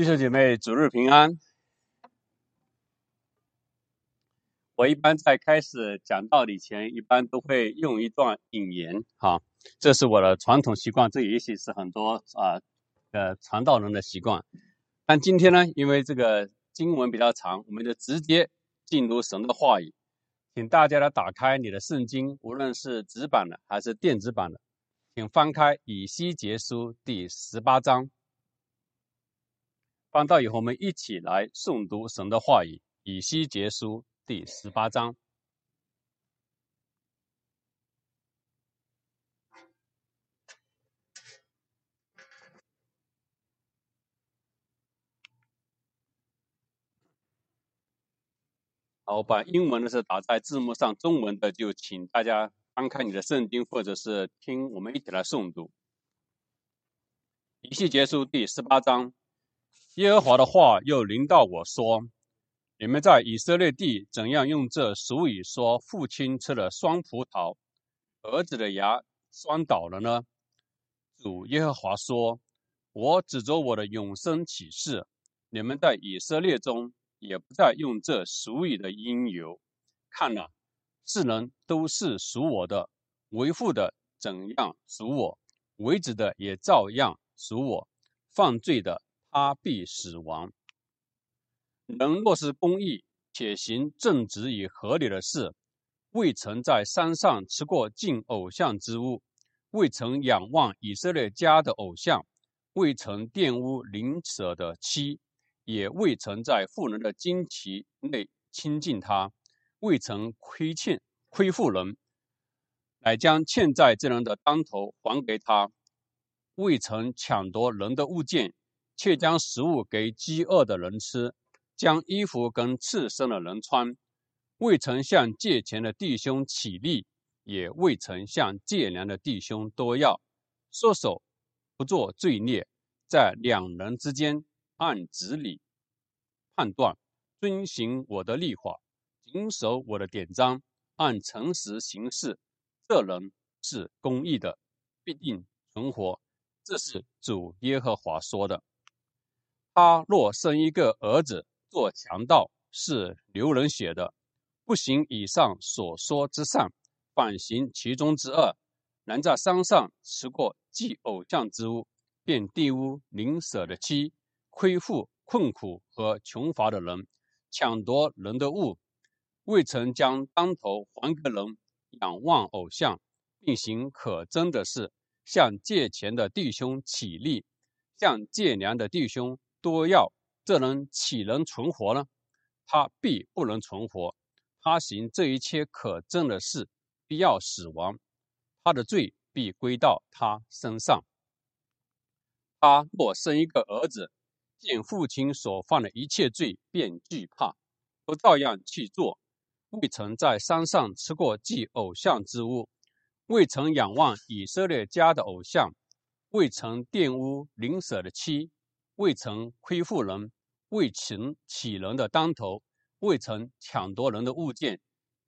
弟兄姐妹，主日平安。我一般在开始讲道理前，一般都会用一段引言，哈，这是我的传统习惯，这也许是很多啊呃传道人的习惯。但今天呢，因为这个经文比较长，我们就直接进入神的话语，请大家来打开你的圣经，无论是纸版的还是电子版的，请翻开以西结书第十八章。翻到以后，我们一起来诵读神的话语，《以西结书》第十八章。好，我把英文的是打在字幕上，中文的就请大家翻开你的圣经，或者是听我们一起来诵读《以西结书》第十八章。耶和华的话又临到我说：“你们在以色列地怎样用这俗语说：‘父亲吃了酸葡萄，儿子的牙酸倒了呢？’”主耶和华说：“我指着我的永生启示，你们在以色列中也不再用这俗语的因由。看了，世人都是属我的，为父的怎样属我，为子的也照样属我，犯罪的。”他必死亡。人若是公义，且行正直与合理的事，未曾在山上吃过敬偶像之物，未曾仰望以色列家的偶像，未曾玷污邻舍的妻，也未曾在富人的旌旗内亲近他，未曾亏欠亏负人，乃将欠债之人的当头还给他，未曾抢夺人的物件。却将食物给饥饿的人吃，将衣服跟赤身的人穿，未曾向借钱的弟兄起立，也未曾向借粮的弟兄多要，说手不做罪孽，在两人之间按直理判断，遵行我的立法，谨守我的典章，按诚实行事，这人是公义的，必定存活。这是主耶和华说的。他若生一个儿子做强盗，是流人血的，不行以上所说之善，反行其中之恶，能在山上吃过祭偶像之物，便玷污邻舍的妻，亏负困苦和穷乏的人，抢夺人的物，未曾将当头还给人，仰望偶像，并行可憎的事，向借钱的弟兄起立，向借粮的弟兄。多要这人岂能存活呢？他必不能存活。他行这一切可憎的事，必要死亡。他的罪必归到他身上。他若生一个儿子，见父亲所犯的一切罪，便惧怕，不照样去做。未曾在山上吃过祭偶像之物，未曾仰望以色列家的偶像，未曾玷污邻舍的妻。未曾亏负人，未曾起人的当头，未曾抢夺人的物件，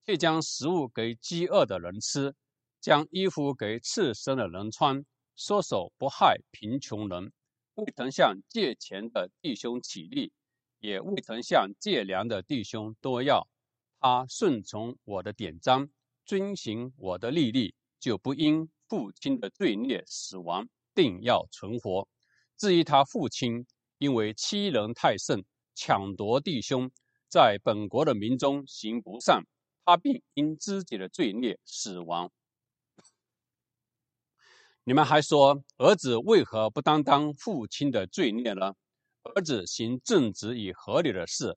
却将食物给饥饿的人吃，将衣服给赤身的人穿，说手不害贫穷人，未曾向借钱的弟兄起立，也未曾向借粮的弟兄多要。他顺从我的典章，遵行我的律例，就不因父亲的罪孽死亡，定要存活。至于他父亲，因为欺人太甚，抢夺弟兄，在本国的民中行不善，他并因自己的罪孽死亡。你们还说，儿子为何不担当父亲的罪孽呢？儿子行正直与合理的事，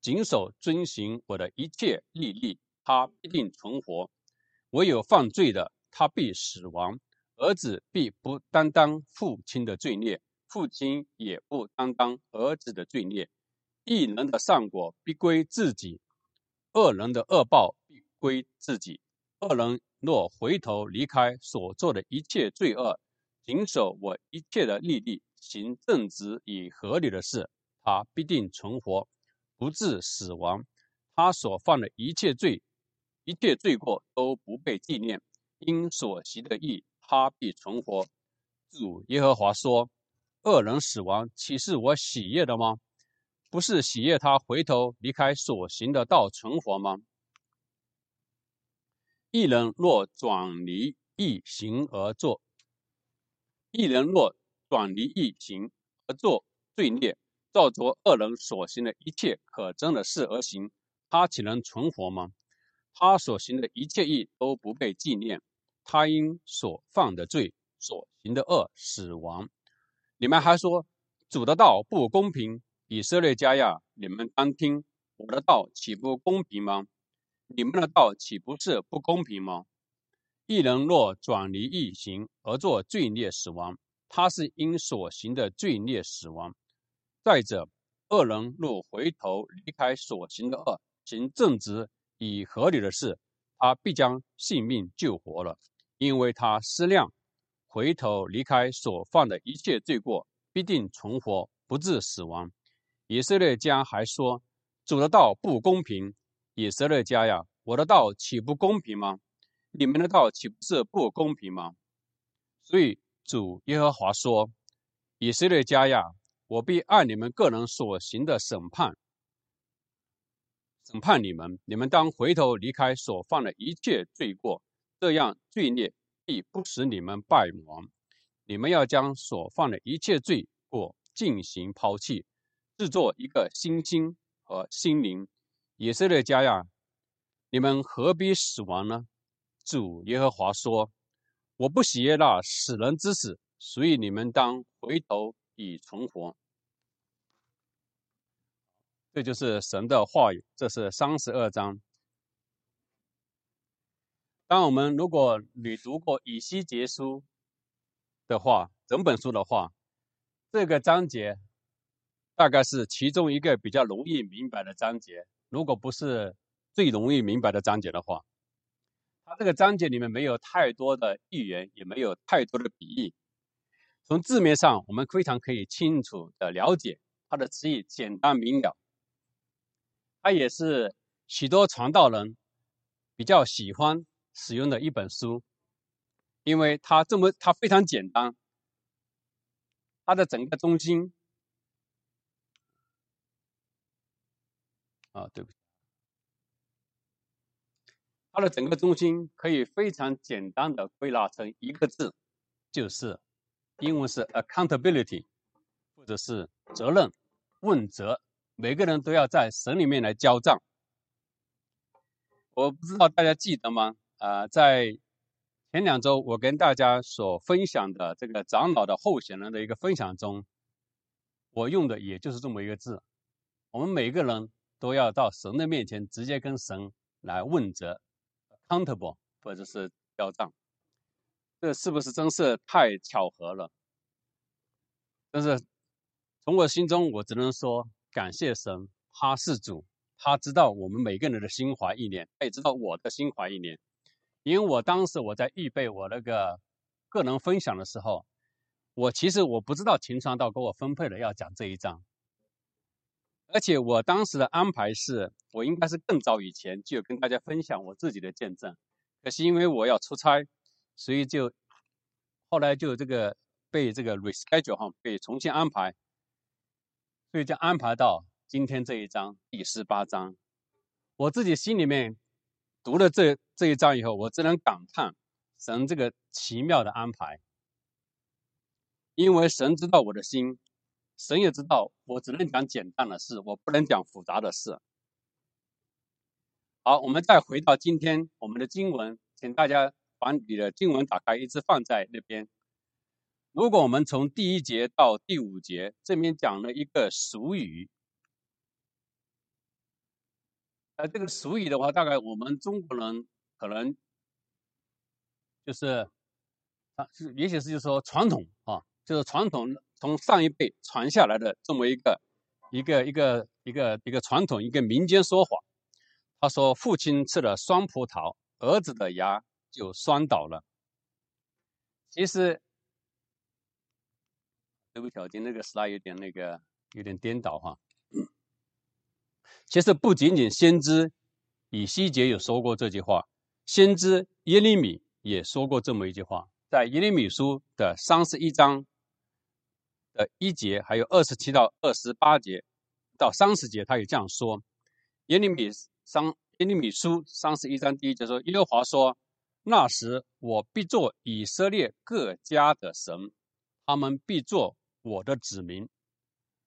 谨守遵行我的一切律例，他必定存活；唯有犯罪的，他必死亡。儿子必不担当父亲的罪孽，父亲也不担当儿子的罪孽。一人的善果必归自己，恶人的恶报必归自己。恶人若回头离开所做的一切罪恶，谨守我一切的律例，行正直与合理的事，他必定存活，不致死亡。他所犯的一切罪，一切罪过都不被纪念，因所行的义。他必存活。主耶和华说：“恶人死亡，岂是我喜悦的吗？不是喜悦他回头离开所行的道存活吗？一人若转离异行而作，一人若转离异行而作罪孽，照着恶人所行的一切可憎的事而行，他岂能存活吗？他所行的一切义都不被纪念，他因所犯的罪、所行的恶死亡。你们还说主的道不公平？以色列家呀，你们当听我的道，岂不公平吗？你们的道岂不是不公平吗？一人若转离异行而作罪孽死亡，他是因所行的罪孽死亡。再者，恶人若回头离开所行的恶，行正直以合理的事，他必将性命救活了，因为他思量回头离开所犯的一切罪过，必定存活，不致死亡。以色列家还说：“主的道不公平。”以色列家呀，我的道岂不公平吗？你们的道岂不是不公平吗？所以主耶和华说：“以色列家呀，我必按你们个人所行的审判，审判你们。你们当回头离开所犯的一切罪过，这样罪孽必不使你们败亡。你们要将所犯的一切罪过进行抛弃。”制作一个新心和心灵，以色列家呀，你们何必死亡呢？主耶和华说：“我不喜悦那死人之死，所以你们当回头以存活。”这就是神的话语。这是三十二章。当我们如果你读过以西结书的话，整本书的话，这个章节。大概是其中一个比较容易明白的章节，如果不是最容易明白的章节的话，它这个章节里面没有太多的寓言，也没有太多的比喻。从字面上，我们非常可以清楚的了解它的词义简单明了。它也是许多传道人比较喜欢使用的一本书，因为它这么它非常简单，它的整个中心。啊，对不起，它的整个中心可以非常简单的归纳成一个字，就是英文是 accountability，或者是责任、问责。每个人都要在神里面来交账。我不知道大家记得吗？啊，在前两周我跟大家所分享的这个长老的候选人的一个分享中，我用的也就是这么一个字。我们每个人。都要到神的面前，直接跟神来问责，accountable，或者是交账，这是不是真是太巧合了？但是从我心中，我只能说感谢神，他是主，他知道我们每个人的心怀意念，他也知道我的心怀意念。因为我当时我在预备我那个个人分享的时候，我其实我不知道秦川道给我分配了要讲这一章。而且我当时的安排是，我应该是更早以前就有跟大家分享我自己的见证，可是因为我要出差，所以就后来就这个被这个 reschedule 哈，被重新安排，所以就安排到今天这一章第十八章。我自己心里面读了这这一章以后，我只能感叹神这个奇妙的安排，因为神知道我的心。神也知道，我只能讲简单的事，我不能讲复杂的事。好，我们再回到今天我们的经文，请大家把你的经文打开，一直放在那边。如果我们从第一节到第五节，这边讲了一个俗语，呃，这个俗语的话，大概我们中国人可能就是啊，是也许是就是说传统啊，就是传统。从上一辈传下来的这么一个一个一个一个一个传统，一个民间说法。他说：“父亲吃了酸葡萄，儿子的牙就酸倒了。”其实，对不起，今天那个 slide 有点那个有点颠倒哈。其实不仅仅先知以西结有说过这句话，先知耶利米也说过这么一句话，在耶利米书的三十一章。的一节，还有二十七到二十八节到三十节，他也这样说：耶利米三耶利米书三十一章第一节说，耶和华说：“那时我必做以色列各家的神，他们必做我的子民。”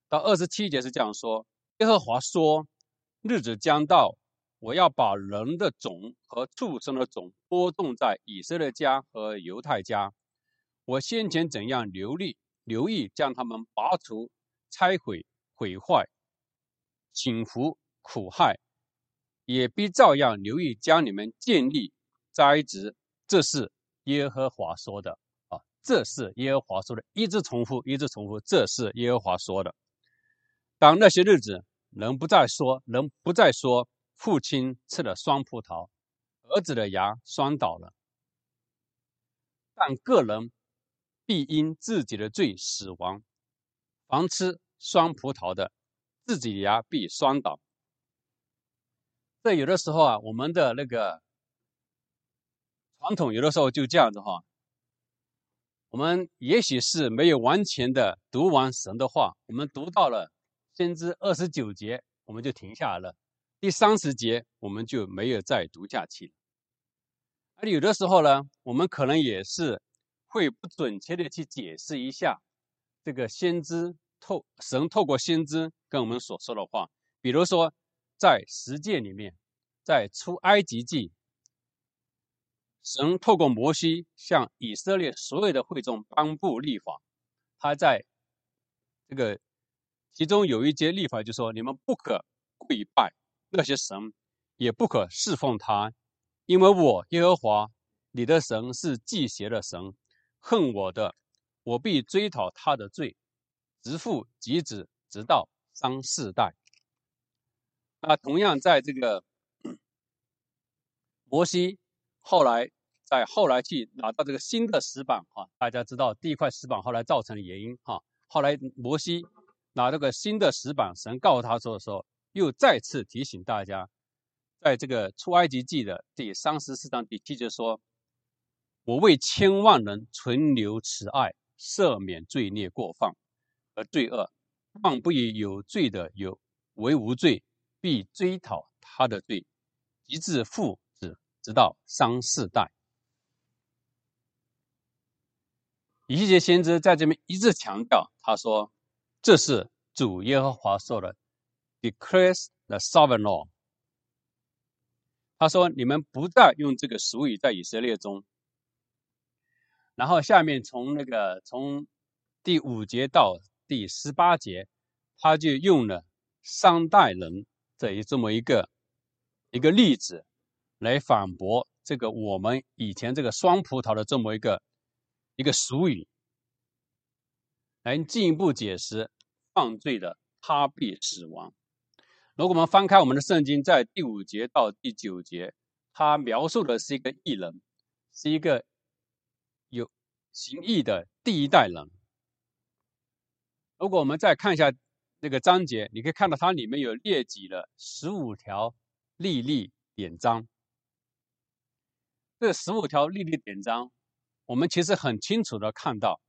到二十七节是这样说：耶和华说：“日子将到。”我要把人的种和畜生的种播种在以色列家和犹太家。我先前怎样留力留意将他们拔除、拆毁、毁坏、侵伏、苦害，也必照样留意将你们建立、栽植。这是耶和华说的啊！这是耶和华说的，一直重复，一直重复。这是耶和华说的。当那些日子，人不再说，人不再说。父亲吃了酸葡萄，儿子的牙酸倒了。但个人必因自己的罪死亡。凡吃酸葡萄的，自己的牙必酸倒。这有的时候啊，我们的那个传统有的时候就这样子哈。我们也许是没有完全的读完神的话，我们读到了先知二十九节，我们就停下来了。第三十节我们就没有再读下去了。而有的时候呢，我们可能也是会不准确的去解释一下这个先知透神透过先知跟我们所说的话。比如说，在十诫里面，在出埃及记，神透过摩西向以色列所有的会众颁布立法。他在这个其中有一节立法就说：你们不可跪拜。那些神也不可侍奉他，因为我耶和华你的神是祭邪的神，恨我的，我必追讨他的罪，直父及子，直到三四代。那同样在这个摩西后来在后来去拿到这个新的石板哈，大家知道第一块石板后来造成的原因哈，后来摩西拿这个新的石板，神告诉他说的时候。又再次提醒大家，在这个出埃及记的第三十四章第七节说：“我为千万人存留慈爱，赦免罪孽过犯和罪恶，万不以有罪的有为无罪，必追讨他的罪，直至父子，直到三四代。”以西结先知在这边一直强调，他说：“这是主耶和华说的。” Declares the sovereign law。他说：“你们不再用这个俗语在以色列中。”然后下面从那个从第五节到第十八节，他就用了三代人这一这么一个一个例子来反驳这个我们以前这个双葡萄的这么一个一个俗语，来进一步解释犯罪的他必死亡。如果我们翻开我们的圣经，在第五节到第九节，他描述的是一个异人，是一个有行义的第一代人。如果我们再看一下那个章节，你可以看到它里面有列举了十五条历历典章。这十五条历历典章，我们其实很清楚的看到，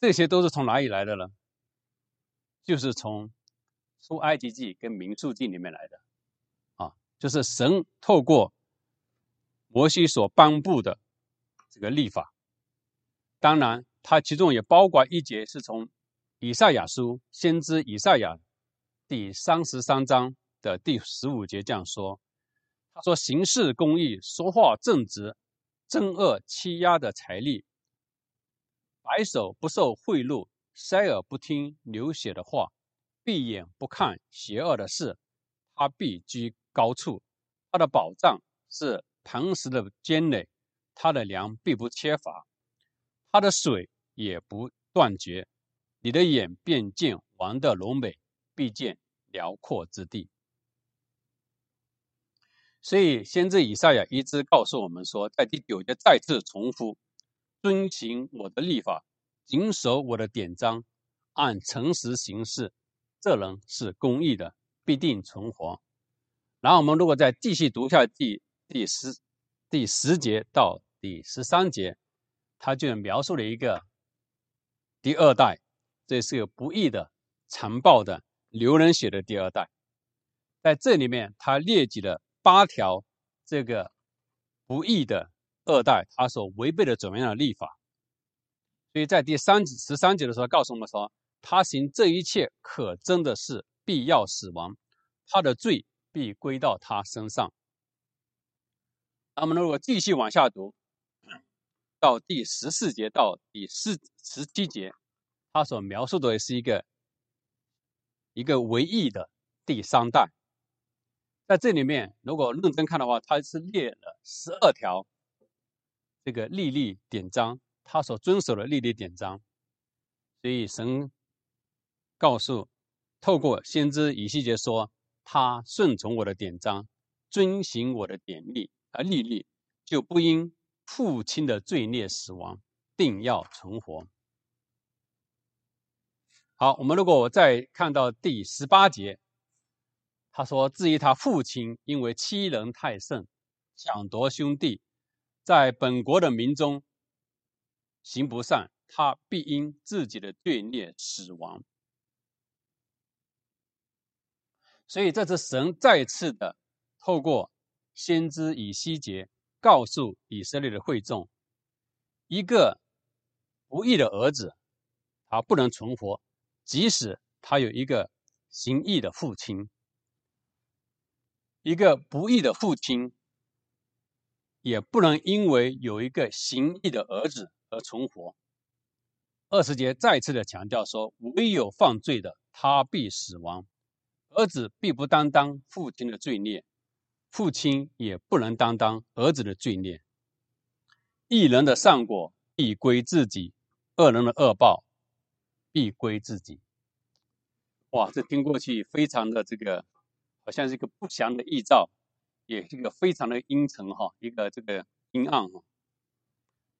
这些都是从哪里来的呢？就是从。出埃及记跟民数记里面来的，啊，就是神透过摩西所颁布的这个立法。当然，它其中也包括一节是从以赛亚书先知以赛亚第三十三章的第十五节这样说：“他说，行事公义，说话正直，憎恶欺压的财力，白手不受贿赂，塞耳不听流血的话。”闭眼不看邪恶的事，他必居高处；他的宝藏是磐石的坚垒，他的粮必不缺乏，他的水也不断绝。你的眼便见王的荣美，必见辽阔之地。所以，先知以赛亚一直告诉我们说，在第九节再次重复：遵行我的立法，谨守我的典章，按诚实行事。这人是公义的，必定存活。然后我们如果再继续读下第第十第十节到第十三节，他就描述了一个第二代这是个不义的、残暴的、流人血的第二代。在这里面，他列举了八条这个不义的二代他所违背的怎么样的立法。所以在第三十三节的时候，告诉我们说，他行这一切可真的是必要死亡，他的罪必归到他身上。那么，如果继续往下读，到第十四节到第四十七节，他所描述的是一个一个唯一的第三代。在这里面，如果认真看的话，他是列了十二条这个历历典章。他所遵守的历历典章，所以神告诉，透过先知以西结说，他顺从我的典章，遵行我的典例而历历，就不因父亲的罪孽死亡，定要存活。好，我们如果再看到第十八节，他说，至于他父亲因为欺人太甚，抢夺兄弟，在本国的民中。行不善，他必因自己的罪孽死亡。所以，这次神再次的透过先知以西结告诉以色列的会众：一个不义的儿子，他不能存活，即使他有一个行义的父亲；一个不义的父亲，也不能因为有一个行义的儿子。而存活。二十节再次的强调说：唯有犯罪的，他必死亡；儿子必不担当父亲的罪孽，父亲也不能担当儿子的罪孽。一人的善果必归自己，恶人的恶报必归自己。哇，这听过去非常的这个，好像是一个不祥的预兆，也是一个非常的阴沉哈，一个这个阴暗哈。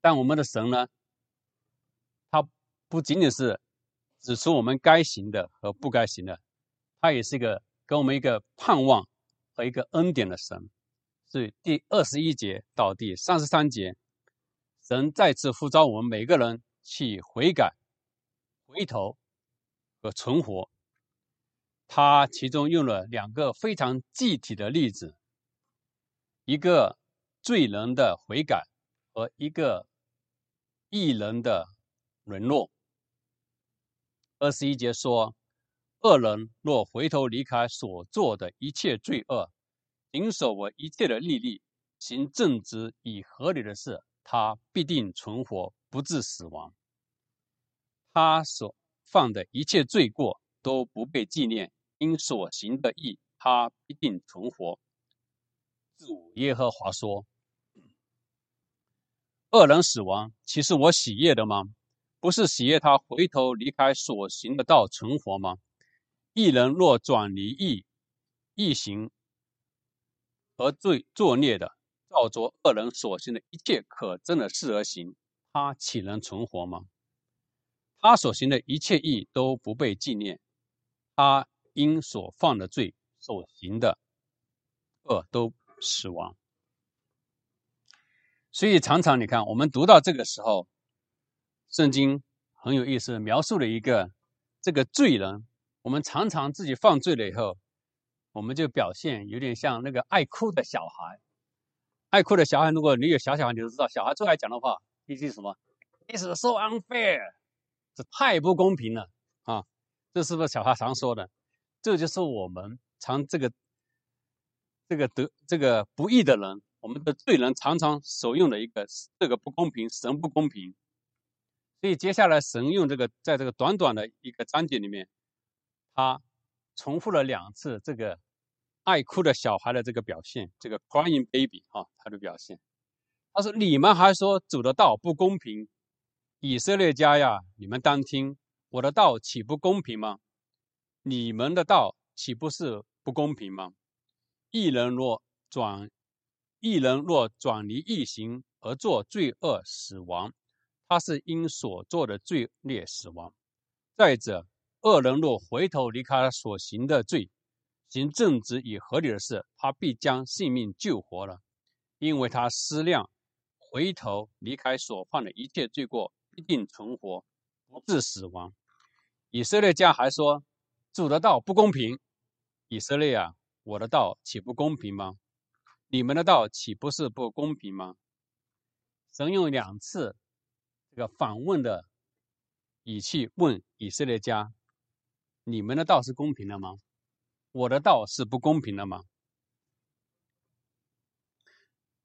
但我们的神呢，他不仅仅是指出我们该行的和不该行的，他也是一个给我们一个盼望和一个恩典的神。是第二十一节到第三十三节，神再次呼召我们每个人去悔改、回头和存活。他其中用了两个非常具体的例子：一个罪人的悔改和一个。义人的沦落。二十一节说：“恶人若回头离开所做的一切罪恶，谨守我一切的利利，行正直以合理的事，他必定存活，不致死亡。他所犯的一切罪过都不被纪念，因所行的义，他必定存活。”主耶和华说。恶人死亡，岂是我喜悦的吗？不是喜悦他回头离开所行的道存活吗？一人若转离义，义行而罪作孽的，照着恶人所行的一切可憎的事而行，他岂能存活吗？他所行的一切义都不被纪念，他因所犯的罪所行的恶都死亡。所以常常你看，我们读到这个时候，圣经很有意思，描述了一个这个罪人。我们常常自己犯罪了以后，我们就表现有点像那个爱哭的小孩。爱哭的小孩，如果你有小小孩，你就知道，小孩最爱讲的话，一句什么？It's so unfair，这太不公平了啊！这是不是小孩常说的？这就是我们常这个这个得这个不义的人。我们的罪人常常所用的一个这个不公平，神不公平。所以接下来神用这个，在这个短短的一个章节里面，他重复了两次这个爱哭的小孩的这个表现，这个 crying baby 哈，他的表现。他说：“你们还说走的道不公平，以色列家呀，你们当听我的道，岂不公平吗？你们的道岂不是不公平吗？一人若转。”一人若转离异行而作罪恶死亡，他是因所做的罪孽死亡。再者，恶人若回头离开所行的罪，行正直与合理的事，他必将性命救活了，因为他思量回头离开所犯的一切罪过，必定存活，不致死亡。以色列家还说主的道不公平。以色列啊，我的道岂不公平吗？你们的道岂不是不公平吗？神用两次这个反问的语气问以色列家：你们的道是公平的吗？我的道是不公平的吗？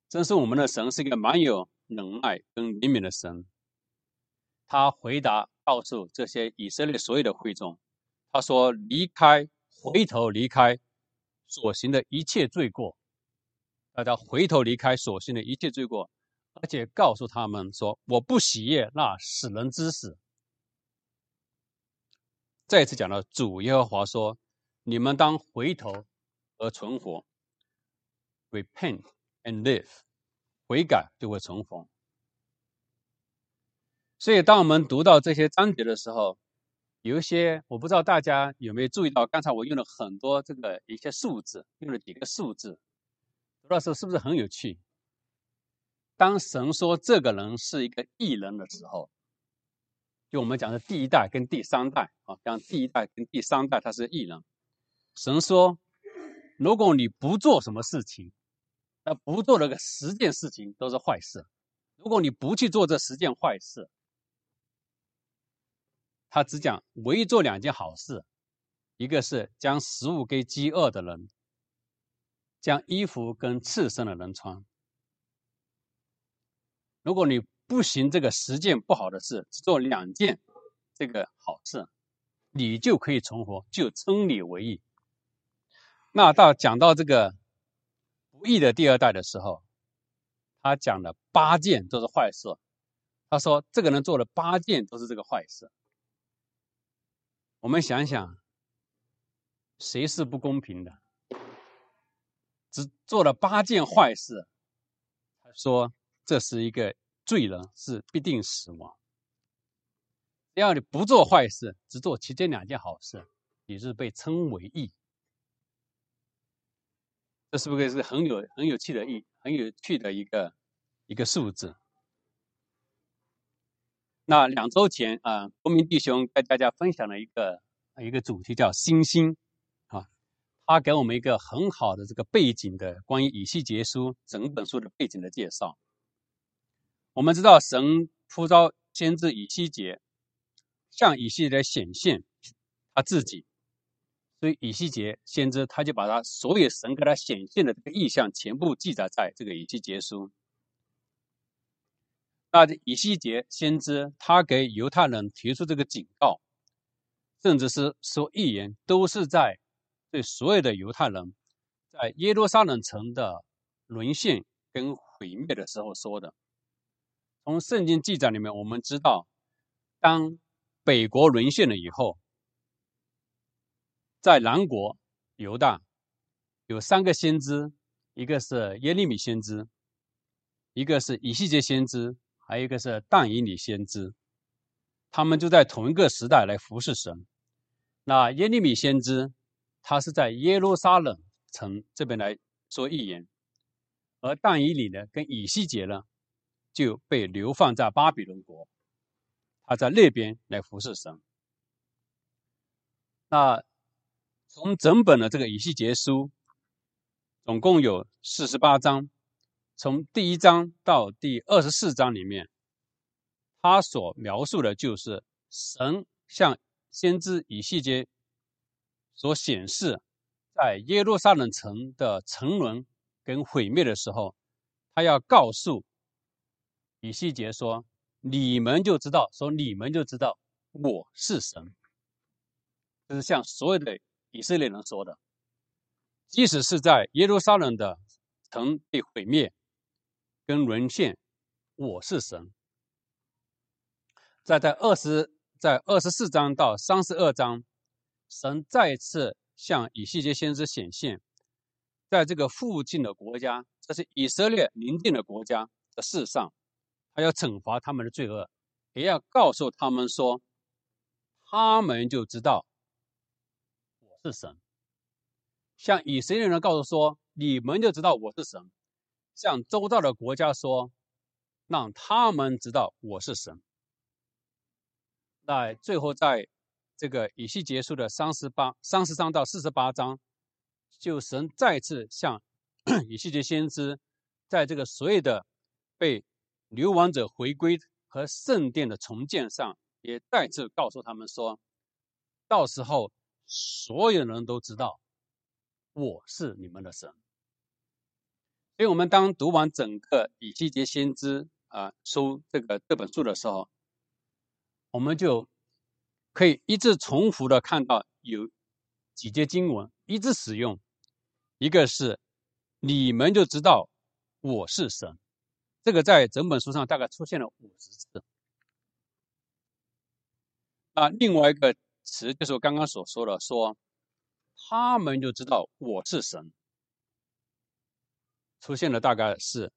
真是我们的神是一个蛮有忍耐跟怜悯的神。他回答告诉这些以色列所有的会众，他说：“离开，回头离开所行的一切罪过，大家回头离开所行的一切罪过，而且告诉他们说：我不喜悦那死人之死。”再次讲到主耶和华说：“你们当回头而存活，repent and live，悔改就会存活。”所以，当我们读到这些章节的时候，有一些我不知道大家有没有注意到，刚才我用了很多这个一些数字，用了几个数字，读的时候是不是很有趣？当神说这个人是一个异人的时候，就我们讲的第一代跟第三代啊，讲第一代跟第三代他是异人。神说，如果你不做什么事情，那不做那个十件事情都是坏事。如果你不去做这十件坏事，他只讲唯一做两件好事，一个是将食物给饥饿的人，将衣服跟赤身的人穿。如果你不行这个十件不好的事，只做两件这个好事，你就可以存活，就称你为义。那到讲到这个不义的第二代的时候，他讲了八件都是坏事。他说这个人做了八件都是这个坏事。我们想想，谁是不公平的？只做了八件坏事，说这是一个罪人，是必定死亡。只要你不做坏事，只做其中两件好事，你是被称为义。这是不是是很有很有趣的义，很有趣的一个一个数字？那两周前啊，国民弟兄跟大家分享了一个一个主题，叫“星星”，啊，他给我们一个很好的这个背景的关于以西结书整本书的背景的介绍。我们知道，神呼召先知以西结向以西结显现他自己，所以以西结先知他就把他所有神给他显现的这个意象全部记载在这个以西结书。那以西结先知，他给犹太人提出这个警告，甚至是说预言，都是在对所有的犹太人，在耶路撒冷城的沦陷跟毁灭的时候说的。从圣经记载里面，我们知道，当北国沦陷了以后，在南国犹大有三个先知，一个是耶利米先知，一个是以西结先知。还有一个是但以理先知，他们就在同一个时代来服侍神。那耶利米先知，他是在耶路撒冷城这边来说预言，而但以理呢，跟以西结呢，就被流放在巴比伦国，他在那边来服侍神。那从整本的这个以西结书，总共有四十八章。从第一章到第二十四章里面，他所描述的就是神向先知以西结所显示，在耶路撒冷城的沉沦跟毁灭的时候，他要告诉以西结说：“你们就知道，说你们就知道我是神。”这是向所有的以色列人说的，即使是在耶路撒冷的城被毁灭。跟沦陷，我是神。在在二十在二十四章到三十二章，神再次向以西结先知显现，在这个附近的国家，这是以色列邻近的国家的世上，他要惩罚他们的罪恶，也要告诉他们说，他们就知道我是神。向以色列人告诉说，你们就知道我是神。向周遭的国家说，让他们知道我是神。那最后在这个以西结书的三十八、三十章到四十八章，就神再次向 以西结先知，在这个所有的被流亡者回归和圣殿的重建上，也再次告诉他们说，到时候所有人都知道我是你们的神。所以，我们当读完整个以西结先知啊书这个这本书的时候，我们就可以一直重复的看到有几节经文一直使用，一个是你们就知道我是神，这个在整本书上大概出现了五十次。啊，另外一个词就是我刚刚所说的，说他们就知道我是神。出现了大概是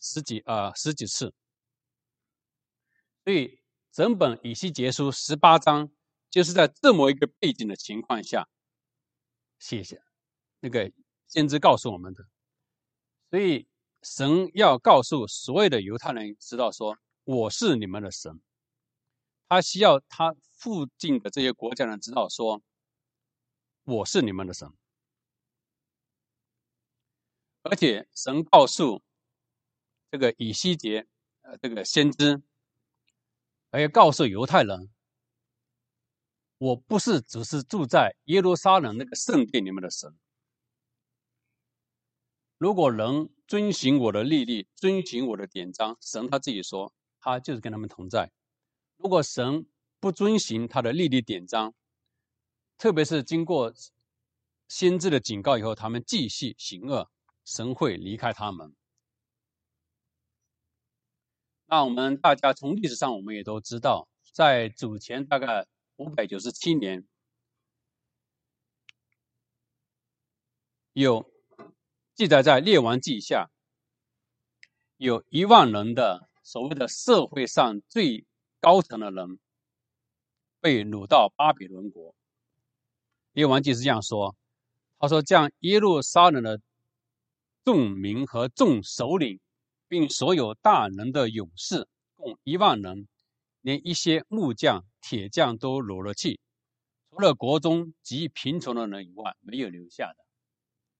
十几啊十几次，所以整本以西结书十八章就是在这么一个背景的情况下写下，那个先知告诉我们的。所以神要告诉所有的犹太人知道说我是你们的神，他需要他附近的这些国家人知道说我是你们的神。而且神告诉这个以西结，呃，这个先知，还告诉犹太人，我不是只是住在耶路撒冷那个圣殿里面的神。如果能遵循我的律例，遵循我的典章，神他自己说，他就是跟他们同在。如果神不遵循他的律例典章，特别是经过先知的警告以后，他们继续行恶。神会离开他们。那我们大家从历史上我们也都知道，在主前大概五百九十七年，有记载在《列王记下》，有一万人的所谓的社会上最高层的人被掳到巴比伦国。《列王记》是这样说：“他说，将耶路撒冷的。”众民和众首领，并所有大能的勇士，共一万人，连一些木匠、铁匠都掳了去，除了国中极贫穷的人以外，没有留下的。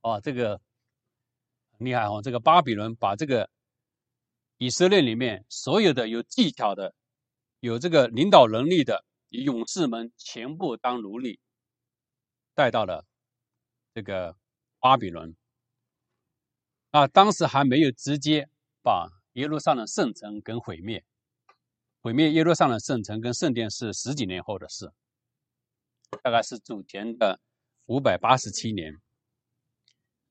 哦，这个厉害哦！这个巴比伦把这个以色列里面所有的有技巧的、有这个领导能力的勇士们，全部当奴隶，带到了这个巴比伦。啊，当时还没有直接把耶路撒冷圣城给毁灭，毁灭耶路撒冷圣城跟圣殿是十几年后的事，大概是主前的五百八十七年。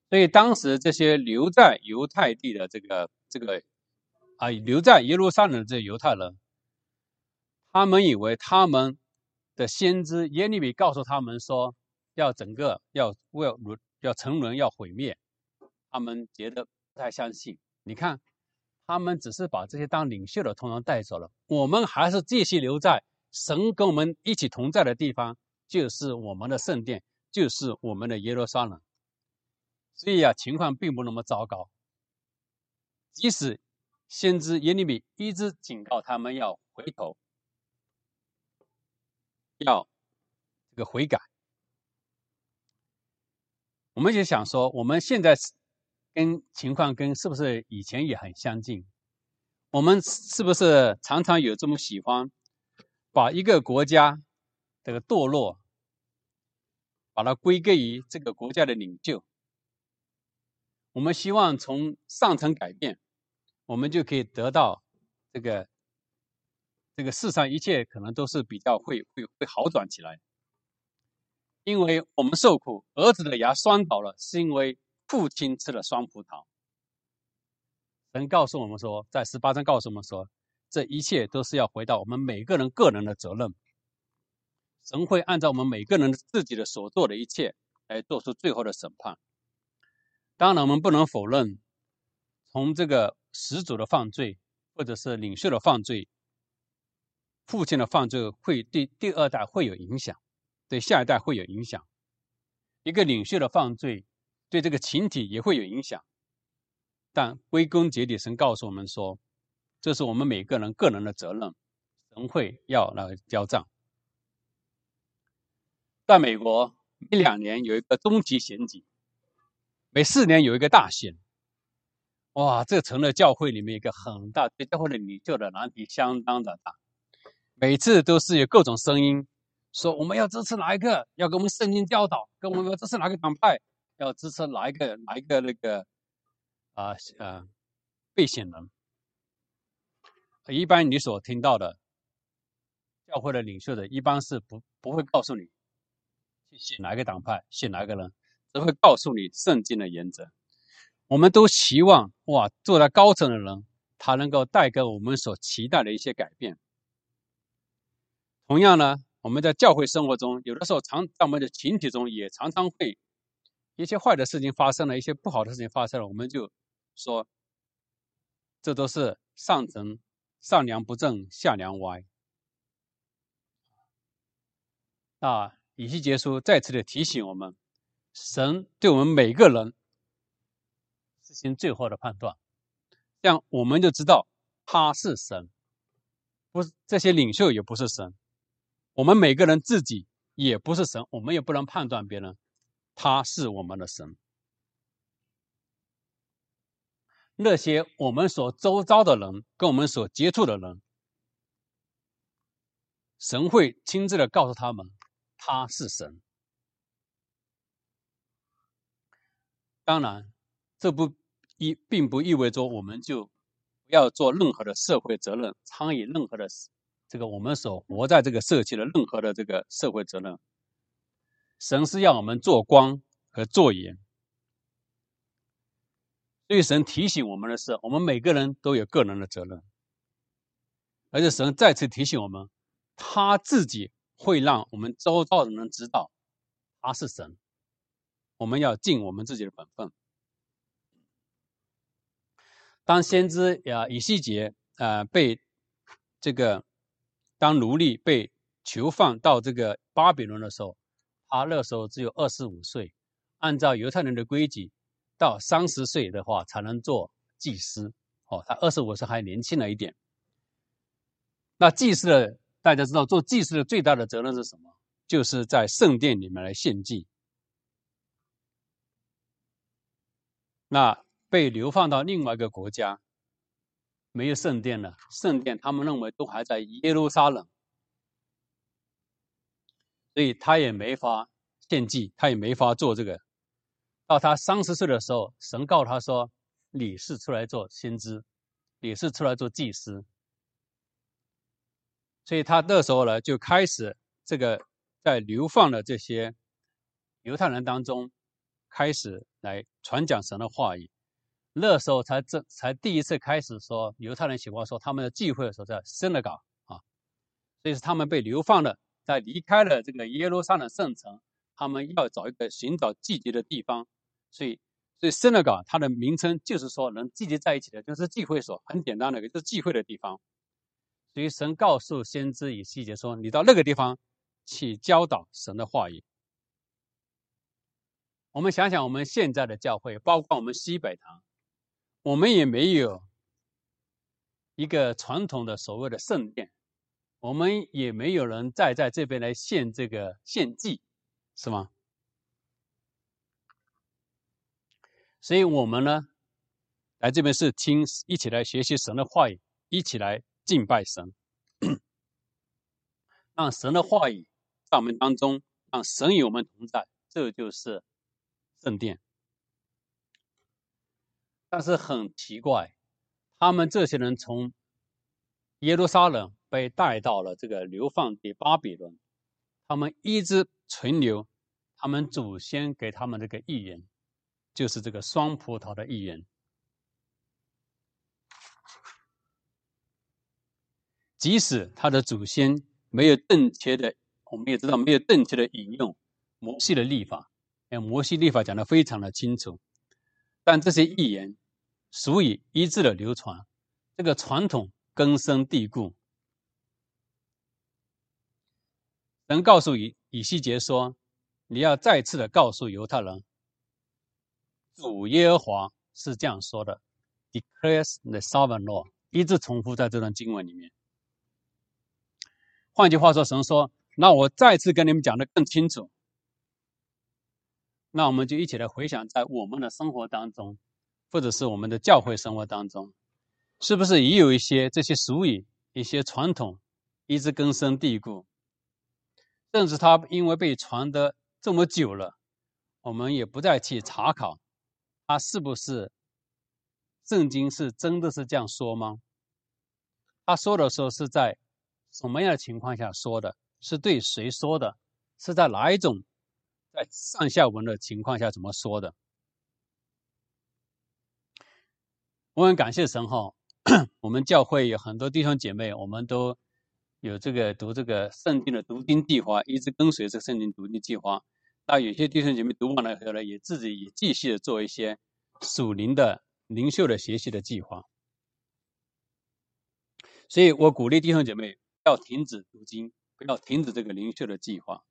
所以当时这些留在犹太地的这个这个啊，留在耶路撒冷的这犹太人，他们以为他们的先知耶利米告诉他们说，要整个要要要沉沦要毁灭。他们觉得不太相信。你看，他们只是把这些当领袖的通常带走了，我们还是继续留在神跟我们一起同在的地方，就是我们的圣殿，就是我们的耶路撒冷。所以啊，情况并不那么糟糕。即使先知耶利米一直警告他们要回头，要这个悔改，我们就想说，我们现在是。跟情况跟是不是以前也很相近？我们是不是常常有这么喜欢把一个国家这个堕落，把它归结于这个国家的领袖？我们希望从上层改变，我们就可以得到这个这个世上一切可能都是比较会会会好转起来。因为我们受苦，儿子的牙酸倒了，是因为。父亲吃了酸葡萄。神告诉我们说，在十八章告诉我们说，这一切都是要回到我们每个人个人的责任。神会按照我们每个人自己的所做的一切来做出最后的审判。当然，我们不能否认，从这个始祖的犯罪，或者是领袖的犯罪，父亲的犯罪会对第二代会有影响，对下一代会有影响。一个领袖的犯罪。对这个群体也会有影响，但归根结底，神告诉我们说，这是我们每个人个人的责任，神会要来交账。在美国，每两年有一个中级选举，每四年有一个大选。哇，这成了教会里面一个很大对教会的领袖的难题，相当的大。每次都是有各种声音说我们要支持哪一个，要给我们圣经教导，跟我们要支持哪个党派，要支持哪一个哪一个那个啊呃被选人。一般你所听到的教会的领袖的，一般是不不会告诉你。选哪个党派，选哪个人，只会告诉你圣经的原则。我们都希望哇，做在高层的人，他能够带给我们所期待的一些改变。同样呢，我们在教会生活中，有的时候常在我们的群体中，也常常会一些坏的事情发生了，一些不好的事情发生了，我们就说，这都是上层上梁不正下梁歪啊。以西结书再次的提醒我们，神对我们每个人实行最后的判断，这样我们就知道他是神，不是这些领袖也不是神，我们每个人自己也不是神，我们也不能判断别人，他是我们的神。那些我们所周遭的人，跟我们所接触的人，神会亲自的告诉他们。他是神，当然，这不意并不意味着我们就不要做任何的社会责任，参与任何的这个我们所活在这个社区的任何的这个社会责任。神是要我们做光和做盐，所以神提醒我们的是，我们每个人都有个人的责任，而且神再次提醒我们，他自己。会让我们周遭的人知道他是神，我们要尽我们自己的本分。当先知呀以西结啊被这个当奴隶被囚放到这个巴比伦的时候，他那时候只有二十五岁。按照犹太人的规矩，到三十岁的话才能做祭司。哦，他二十五岁还年轻了一点。那祭司的。大家知道，做祭司的最大的责任是什么？就是在圣殿里面来献祭。那被流放到另外一个国家，没有圣殿了。圣殿他们认为都还在耶路撒冷，所以他也没法献祭，他也没法做这个。到他三十岁的时候，神告他说：“你是出来做先知，你是出来做祭司。”所以他那时候呢，就开始这个在流放的这些犹太人当中，开始来传讲神的话语。那时候才这才第一次开始说犹太人喜欢说他们的聚会的时候在圣的港啊，所以是他们被流放了，在离开了这个耶路撒冷圣城，他们要找一个寻找聚集的地方。所以，所以圣的港它的名称就是说能聚集在一起的，就是聚会所，很简单的一个，就是聚会的地方。所以神告诉先知以细节说：“你到那个地方去教导神的话语。”我们想想，我们现在的教会，包括我们西北堂，我们也没有一个传统的所谓的圣殿，我们也没有人再在这边来献这个献祭，是吗？所以我们呢，来这边是听，一起来学习神的话语，一起来。敬拜神，让神的话语在我们当中，让神与我们同在，这就是圣殿。但是很奇怪，他们这些人从耶路撒冷被带到了这个流放地巴比伦，他们一直存留他们祖先给他们这个预言，就是这个双葡萄的预言。即使他的祖先没有正确的，我们也知道没有正确的引用摩西的立法，哎，摩西立法讲的非常的清楚，但这些预言属于一致的流传，这个传统根深蒂固。神告诉以以西结说：“你要再次的告诉犹太人，主耶和华是这样说的，declares the sovereign law。”一直重复在这段经文里面。换句话说，神说：“那我再次跟你们讲的更清楚，那我们就一起来回想，在我们的生活当中，或者是我们的教会生活当中，是不是也有一些这些俗语、一些传统，一直根深蒂固，甚至它因为被传的这么久了，我们也不再去查考，它是不是圣经是真的是这样说吗？他说的时候是在什么样的情况下说的？是对谁说的？是在哪一种在上下文的情况下怎么说的？我很感谢神哈，我们教会有很多弟兄姐妹，我们都有这个读这个圣经的读经计划，一直跟随这个圣经读经计划。那有些弟兄姐妹读完了以后呢，也自己也继续的做一些属灵的灵修的学习的计划。所以我鼓励弟兄姐妹要停止读经。不要停止这个灵修的计划，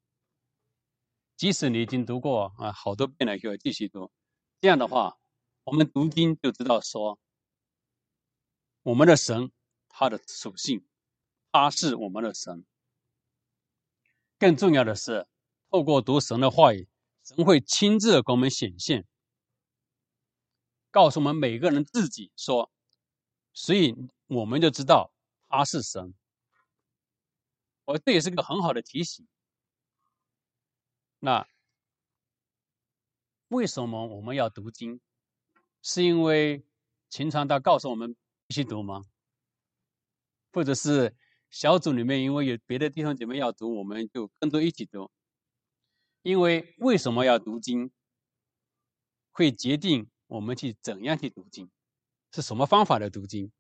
即使你已经读过啊好多遍了，就要继续读。这样的话，我们读经就知道说，我们的神他的属性，他是我们的神。更重要的是，透过读神的话语，神会亲自给我们显现，告诉我们每个人自己说，所以我们就知道他是神。我这也是个很好的提醒。那为什么我们要读经？是因为秦传道告诉我们必须读吗？或者是小组里面因为有别的弟兄姐妹要读，我们就跟着一起读？因为为什么要读经？会决定我们去怎样去读经，是什么方法的读经？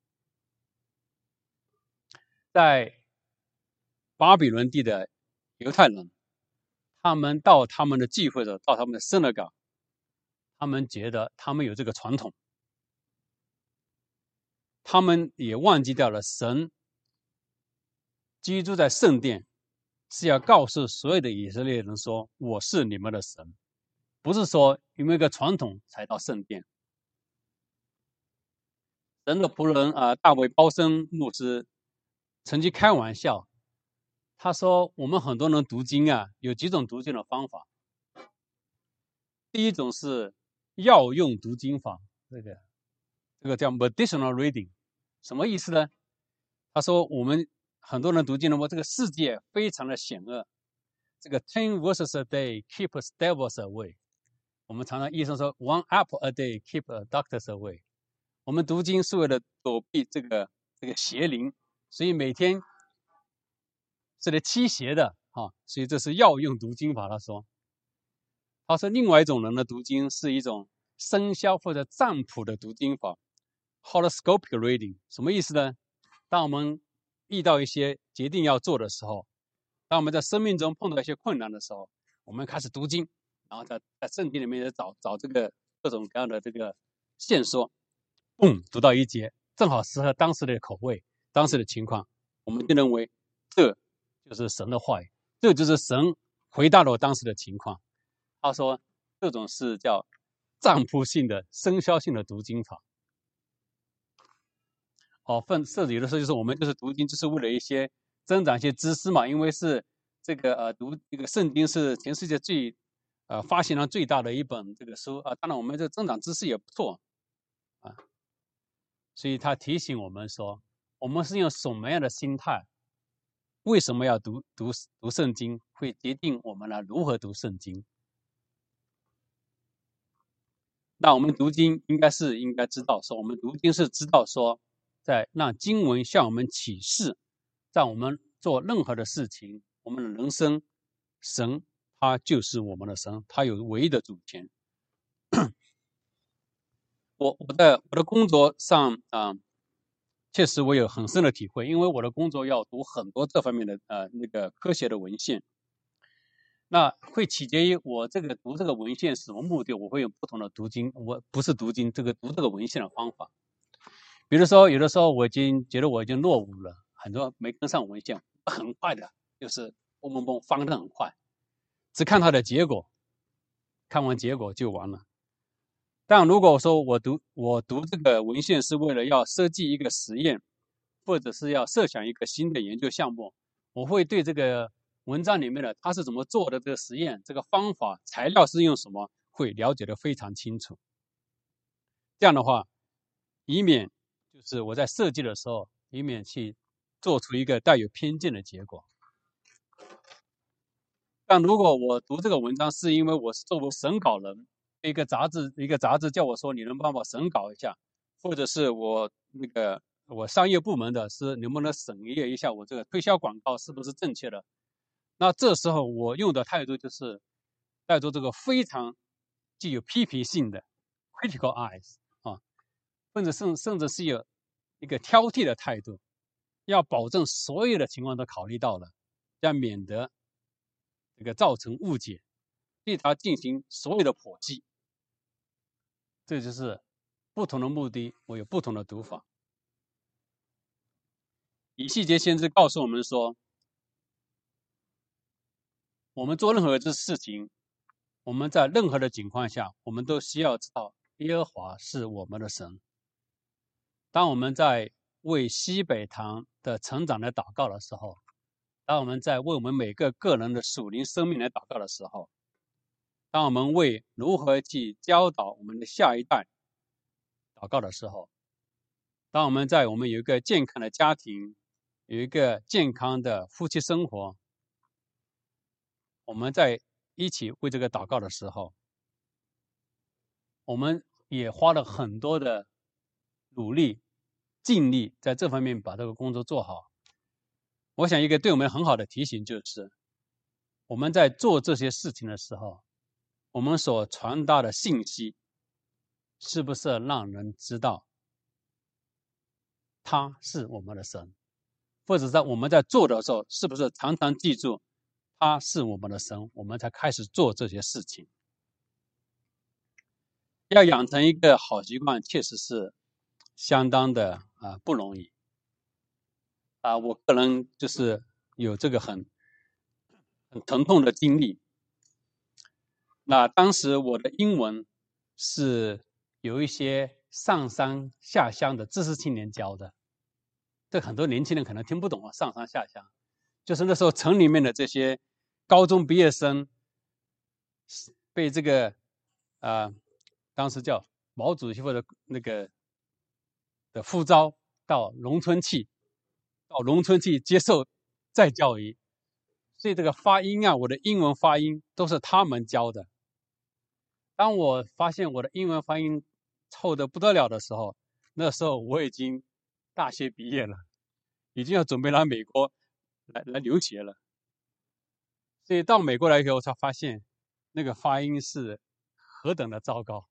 在巴比伦地的犹太人，他们到他们的聚会的，到他们的圣乐港，他们觉得他们有这个传统，他们也忘记掉了神居住在圣殿，是要告诉所有的以色列人说：“我是你们的神。”不是说因为一个传统才到圣殿。神的仆人啊，大卫包森牧师曾经开玩笑。他说：“我们很多人读经啊，有几种读经的方法。第一种是药用读经法，这个这个叫 medicinal reading，什么意思呢？他说我们很多人读经的话，这个世界非常的险恶，这个 ten verses a day keeps devils away。我们常常医生说 one apple a day keeps doctors away。我们读经是为了躲避这个这个邪灵，所以每天。”是来驱邪的，哈，所以这是药用读经法。他说，他说另外一种人的读经是一种生肖或者占卜的读经法，horoscopic reading，什么意思呢？当我们遇到一些决定要做的时候，当我们在生命中碰到一些困难的时候，我们开始读经，然后在在圣经里面也找找这个各种各样的这个线索，嘣，读到一节，正好适合当时的口味、当时的情况，我们就认为这。就是神的话语，这就是神回答了我当时的情况。他说，这种是叫占卜性的、生肖性的读经法。哦，分甚至有的时候就是我们就是读经，就是为了一些增长一些知识嘛。因为是这个呃，读这个圣经是全世界最呃发行量最大的一本这个书啊。当然，我们这增长知识也不错啊。所以他提醒我们说，我们是用什么样的心态？为什么要读读读圣经？会决定我们呢如何读圣经。那我们读经应该是应该知道说，我们读经是知道说，在让经文向我们启示，在我们做任何的事情，我们的人生，神他就是我们的神，他有唯一的主权。我我在我的工作上啊。确实，我有很深的体会，因为我的工作要读很多这方面的呃那个科学的文献，那会取决于我这个读这个文献什么目的，我会用不同的读经，我不是读经这个读这个文献的方法。比如说，有的时候我已经觉得我已经落伍了，很多没跟上文献，很快的，就是嘣嘣嘣翻的很快，只看它的结果，看完结果就完了。但如果说我读我读这个文献是为了要设计一个实验，或者是要设想一个新的研究项目，我会对这个文章里面的它是怎么做的这个实验、这个方法、材料是用什么，会了解的非常清楚。这样的话，以免是我在设计的时候，以免去做出一个带有偏见的结果。但如果我读这个文章是因为我是作为审稿人，一个杂志一个杂志叫我说你能帮我审稿一下，或者是我那个我商业部门的是能不能审阅一下我这个推销广告是不是正确的？那这时候我用的态度就是带着这个非常具有批评性的 critical eyes 啊，或者甚甚至是有一个挑剔的态度，要保证所有的情况都考虑到了，要免得这个造成误解，对他进行所有的剖析。这就是不同的目的，我有不同的读法。以细节先知告诉我们说。我们做任何的事情，我们在任何的情况下，我们都需要知道耶和华是我们的神。当我们在为西北堂的成长来祷告的时候，当我们在为我们每个个人的属灵生命来祷告的时候，当我们为如何去教导我们的下一代祷告的时候，当我们在我们有一个健康的家庭，有一个健康的夫妻生活。我们在一起为这个祷告的时候，我们也花了很多的努力、尽力在这方面把这个工作做好。我想一个对我们很好的提醒就是，我们在做这些事情的时候，我们所传达的信息是不是让人知道他是我们的神，或者在我们在做的时候，是不是常常记住？他是我们的神，我们才开始做这些事情。要养成一个好习惯，确实是相当的啊不容易。啊，我个人就是有这个很很疼痛的经历。那当时我的英文是有一些上山下乡的知识青年教的，这很多年轻人可能听不懂啊。上山下乡，就是那时候城里面的这些。高中毕业生被这个啊，当时叫毛主席或者那个的呼召到农村去，到农村去接受再教育，所以这个发音啊，我的英文发音都是他们教的。当我发现我的英文发音臭的不得了的时候，那时候我已经大学毕业了，已经要准备来美国来来留学了。所以到美国来以后，才发现那个发音是何等的糟糕。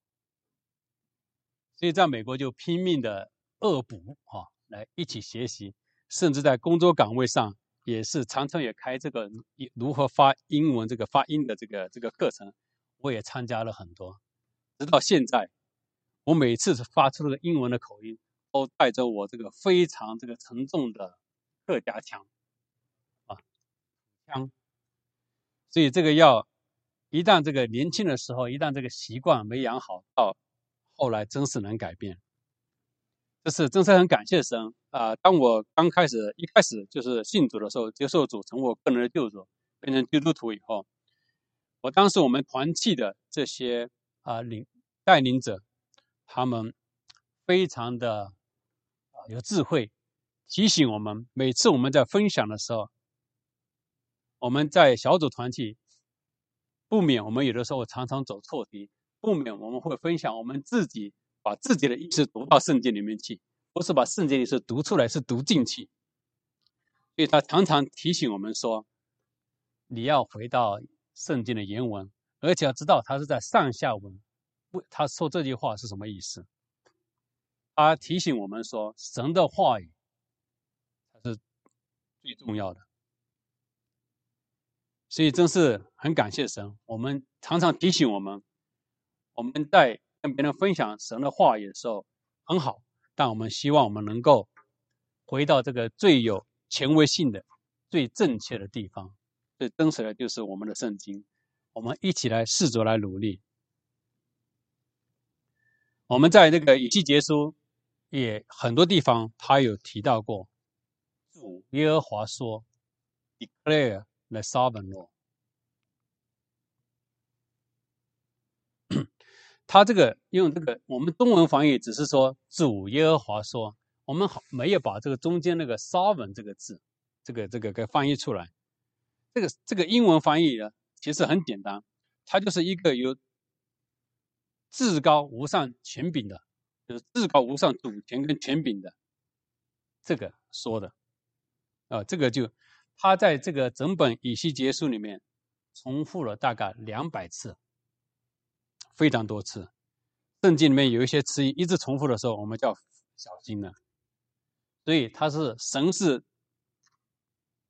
所以在美国就拼命的恶补啊，来一起学习，甚至在工作岗位上也是常常也开这个如何发英文这个发音的这个这个课程，我也参加了很多。直到现在，我每次发出这个英文的口音，都带着我这个非常这个沉重的客家腔啊腔。所以这个要一旦这个年轻的时候，一旦这个习惯没养好，到后来真是能改变。这是真是很感谢神啊！当我刚开始一开始就是信主的时候，接受主成我个人的救主，变成基督徒以后，我当时我们团契的这些啊领带领者，他们非常的啊有智慧，提醒我们，每次我们在分享的时候。我们在小组团体，不免我们有的时候常常走错题，不免我们会分享我们自己把自己的意思读到圣经里面去，不是把圣经意思读出来，是读进去。所以他常常提醒我们说，你要回到圣经的原文，而且要知道他是在上下文。不，他说这句话是什么意思？他提醒我们说，神的话语是最重要的。所以真是很感谢神，我们常常提醒我们，我们在跟别人分享神的话语的时候很好，但我们希望我们能够回到这个最有权威性的、最正确的地方，最真实的就是我们的圣经。我们一起来试着来努力。我们在那个以西结书也很多地方，他有提到过，主耶和华说：“declare。”来撒本他这个用这个我们中文翻译只是说主耶和华说，我们好没有把这个中间那个 sovereign 这个字，这个这个给翻译出来。这个这个英文翻译呢，其实很简单，它就是一个有至高无上权柄的，就是至高无上主权跟权柄的这个说的啊，这个就他在这个整本以西结书里面重复了大概两百次。非常多次，圣经里面有一些词语一直重复的时候，我们叫小心了。所以他是神是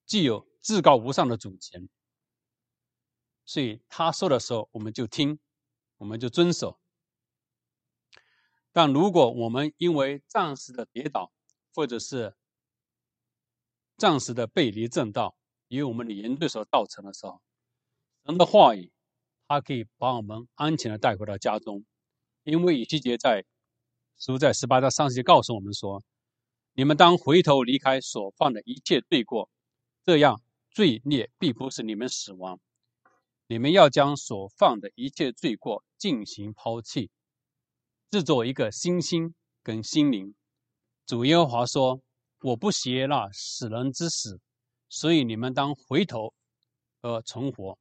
具有至高无上的主权，所以他说的时候我们就听，我们就遵守。但如果我们因为暂时的跌倒，或者是暂时的背离正道，因为我们的言对所造成的时候，神的话语。他可以把我们安全的带回到家中，因为以西结在书在十八章三十节告诉我们说：“你们当回头离开所犯的一切罪过，这样罪孽必不是你们死亡。你们要将所犯的一切罪过进行抛弃，制作一个新心跟心灵。”主耶和华说：“我不邪那死人之死，所以你们当回头而存活。”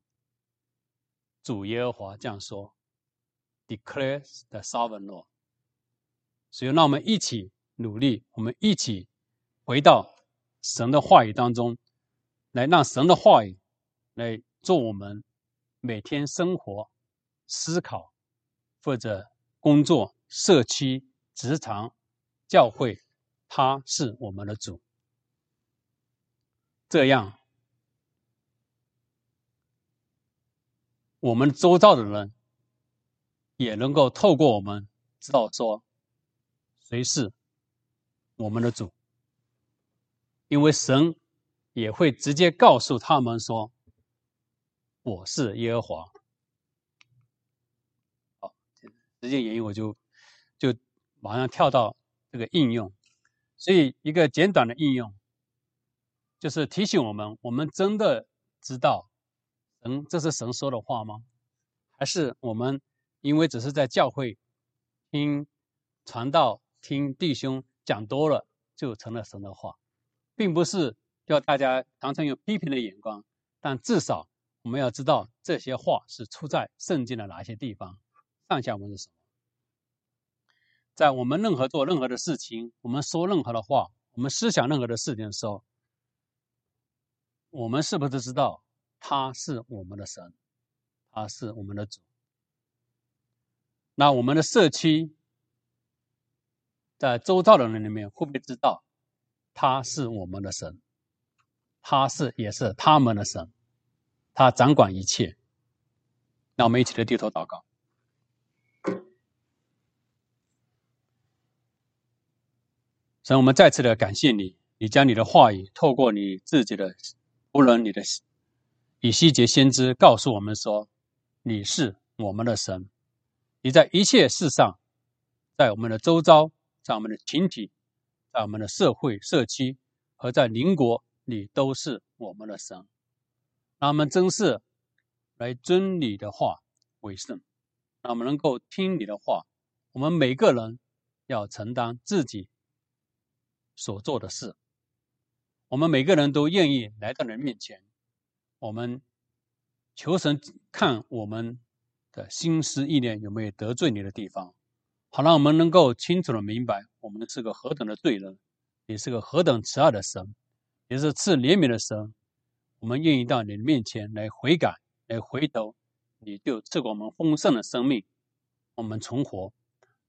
主耶和华这样说：“Declares the sovereign Lord。”所以，让我们一起努力，我们一起回到神的话语当中，来让神的话语来做我们每天生活、思考或者工作、社区、职场、教会，他是我们的主。这样。我们周遭的人也能够透过我们知道说谁是我们的主，因为神也会直接告诉他们说：“我是耶和华。”好，时间原因我就就马上跳到这个应用。所以一个简短的应用就是提醒我们：我们真的知道。神，这是神说的话吗？还是我们因为只是在教会听传道、听弟兄讲多了，就成了神的话，并不是要大家常常用批评的眼光，但至少我们要知道这些话是出在圣经的哪些地方，上下文是什么。在我们任何做任何的事情，我们说任何的话，我们思想任何的事情的时候，我们是不是知道？他是我们的神，他是我们的主。那我们的社区，在周遭的人里面，会不会知道他是我们的神？他是也是他们的神，他掌管一切。那我们一起来低头祷告。神，我们再次的感谢你，你将你的话语透过你自己的无论你的。以西结先知告诉我们说：“你是我们的神，你在一切事上，在我们的周遭，在我们的群体，在我们的社会社区和在邻国，你都是我们的神。让我们真是来尊你的话为圣，让我们能够听你的话。我们每个人要承担自己所做的事。我们每个人都愿意来到你面前。”我们求神看我们的心思意念有没有得罪你的地方，好让我们能够清楚的明白，我们是个何等的罪人，也是个何等慈爱的神，也是赐怜悯的神。我们愿意到你的面前来悔改，来回头，你就赐给我们丰盛的生命，我们重活，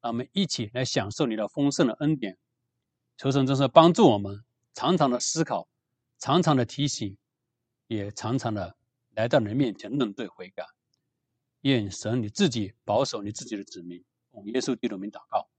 让我们一起来享受你的丰盛的恩典。求神真是帮助我们，常常的思考，常常的提醒。也常常的来到人面前认罪悔改，愿神你自己保守你自己的子民，用耶稣基督名祷告。